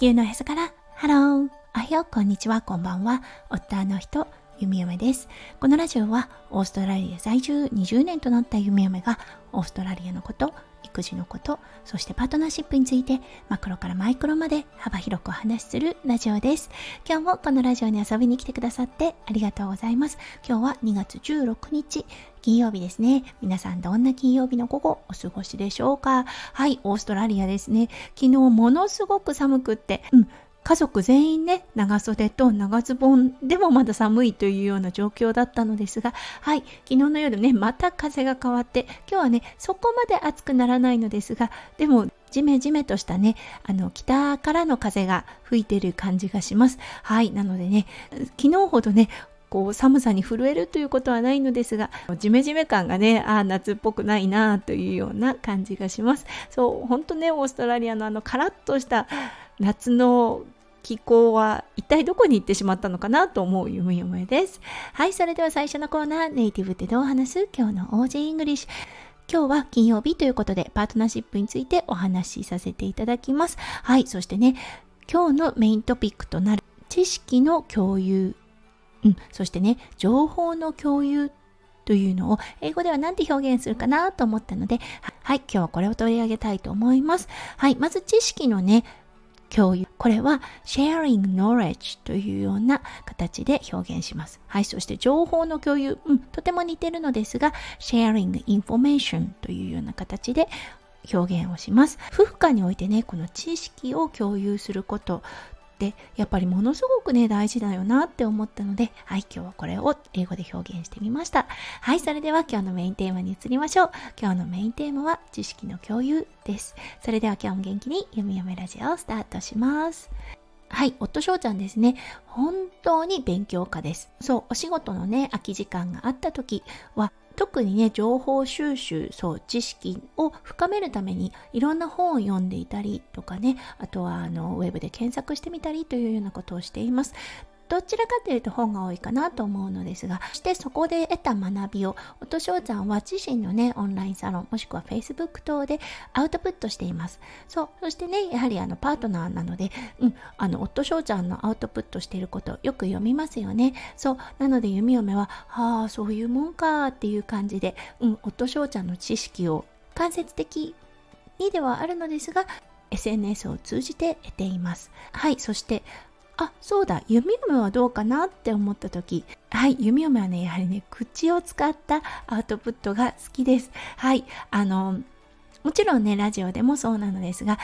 地球のおへそから。ハローおはよう。こんにちは。こんばんは。夫の人弓嫁です。このラジオはオーストラリア在住20年となった弓嫁がオーストラリアのこと育児のことそしてパートナーシップについてマクロからマイクロまで幅広くお話しするラジオです。今日もこのラジオに遊びに来てくださってありがとうございます。今日は2月16日金曜日ですね。皆さんどんな金曜日の午後お過ごしでしょうか？はいオーストラリアですね。昨日ものすごく寒くってうん家族全員ね、長袖と長ズボンでもまだ寒いというような状況だったのですが、はい、昨日の夜ね、また風が変わって、今日はね、そこまで暑くならないのですが、でも、じめじめとしたね、あの、北からの風が吹いてる感じがします。はい、なのでね、昨日ほどね、こう寒さに震えるということはないのですがジメジメ感がねあ夏っぽくないなというような感じがしますそう本当ねオーストラリアのあのカラッとした夏の気候は一体どこに行ってしまったのかなと思うゆむゆむです。はい、それでは最初のコーナー、ネイティブってどう話す？今日の Aussie English。今日は金曜日ということで、パートナーシップについてお話しさせていただきます。はい、そしてね、今日のメイントピックとなる知識の共有、うん、そしてね、情報の共有というのを英語では何て表現するかなと思ったので、はい、今日はこれを取り上げたいと思います。はい、まず知識のね、共有。これは sharing knowledge というような形で表現します。はい。そして情報の共有。うん、とても似てるのですが sharing information というような形で表現をします。夫婦間においてね、この知識を共有することってやっぱりものすごくね大事だよなって思ったのではい今日はこれを英語で表現してみましたはいそれでは今日のメインテーマに移りましょう今日のメインテーマは知識の共有ですそれでは今日も元気に読み読めラジオをスタートしますはい、夫翔ちゃんですね。本当に勉強家です。そう、お仕事のね、空き時間があった時は、特にね情報収集そう知識を深めるためにいろんな本を読んでいたりとかねあとはあのウェブで検索してみたりというようなことをしています。どちらかというと本が多いかなと思うのですが、そしてそこで得た学びを、音翔ちゃんは自身のね、オンラインサロン、もしくは Facebook 等でアウトプットしています。そう、そしてね、やはりあのパートナーなので、うん、あの、夫翔ちゃんのアウトプットしていることよく読みますよね。そう、なので弓嫁は、はあ、そういうもんかっていう感じで、うん、夫翔ちゃんの知識を間接的にではあるのですが、SNS を通じて得ています。はい、そしてあそうだ。弓嫁はどうかなって思った時。はい弓嫁はねやはりね口を使ったアウトプットが好きです。はいあのもちろんね、ラジオでもそうなのですが、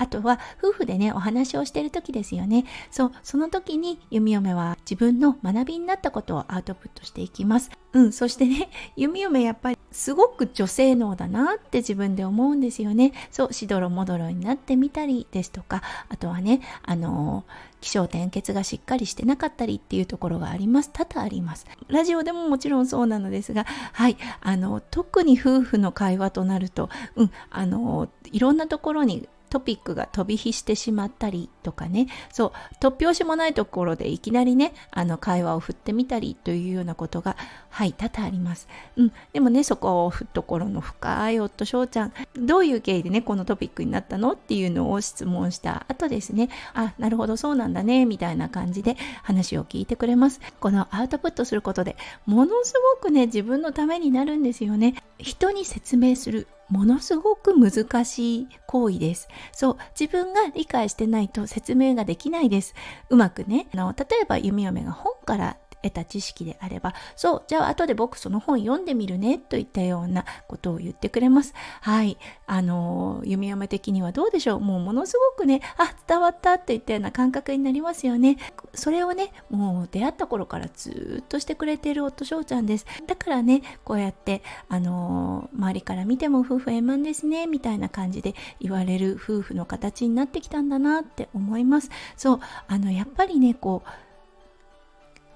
あとは夫婦でね、お話をしてる時ですよね。そう、その時に弓嫁は自分の学びになったことをアウトプットしていきます。うん、そしてね、弓嫁やっぱりすごく女性能だなって自分で思うんですよね。そう、しどろもどろになってみたりですとか、あとはね、あの気象転結がしっかりしてなかったりっていうところがあります。多々あります。ラジオでももちろんそうなのですが、はい、あの、特に夫婦の会話となると、うん、あの、いろんなところにトピックが飛び火してしまったりとかね。そう突拍子もないところでいきなりねあの会話を振ってみたりというようなことがはい多々あります、うん、でもねそこを懐の深い夫翔ちゃん。どういう経緯でねこのトピックになったのっていうのを質問した後ですね。あなるほどそうなんだねみたいな感じで話を聞いてくれます。このアウトプットすることでものすごくね自分のためになるんですよね。人に説明する。ものすごく難しい行為です。そう、自分が理解してないと説明ができないです。うまくね、あの例えば弓嫁が本から得た知識であれば、そう、じゃあ後で僕その本読んでみるね、といったようなことを言ってくれます。はい。あの、弓嫁的にはどうでしょうもうものすごくね、あ、伝わったっていったような感覚になりますよね。それをね、もう出会った頃からずっとしてくれている夫翔ちゃんです。だからね、こうやって、あの、周りから見ても夫婦円満ですね、みたいな感じで言われる夫婦の形になってきたんだなって思います。そう、あの、やっぱりね、こう、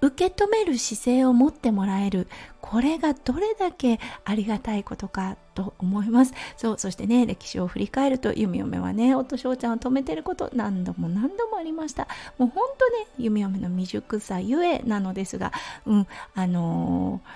受け止める姿勢を持ってもらえる。これがどれだけありがたいことかと思います。そうそしてね歴史を振り返ると弓嫁はね夫翔ちゃんを止めてること何度も何度もありました。もうほんとね弓嫁の未熟さゆえなのですがうんあのー、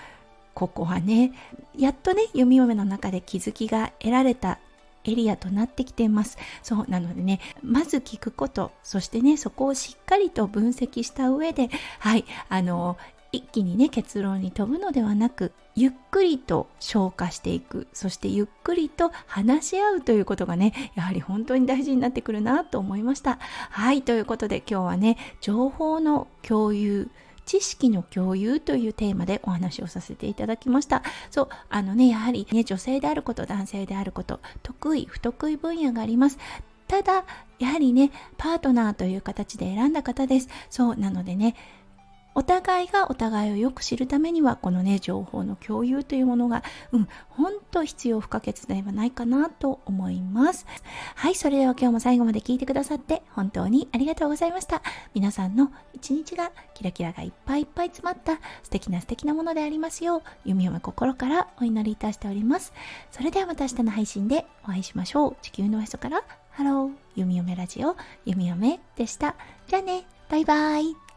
ここはねやっとね弓嫁の中で気づきが得られたエリアとなってきています。そうなのでねまず聞くことそしてねそこをしっかりと分析した上ではいあの一気にね結論に飛ぶのではなくゆっくりと消化していく。そしてゆっくりと話し合うということがねやはり本当に大事になってくるなと思いました。はいということで今日はね情報の共有知識の共有というテーマでお話をさせていただきました。そう、あのね、やはりね、女性であること、男性であること、得意、不得意分野があります。ただ、やはりね、パートナーという形で選んだ方です。そう、なのでね、お互いがお互いをよく知るためにはこのね情報の共有というものがうん本当必要不可欠ではないかなと思います。はいそれでは今日も最後まで聞いてくださって本当にありがとうございました。皆さんの一日がキラキラがいっぱいいっぱい詰まった素敵な素敵なものでありますよう弓嫁心からお祈りいたしております。それではまた明日の配信でお会いしましょう。地球のおへそからハロー弓嫁ラジオ弓嫁でした。じゃあねバイバイ。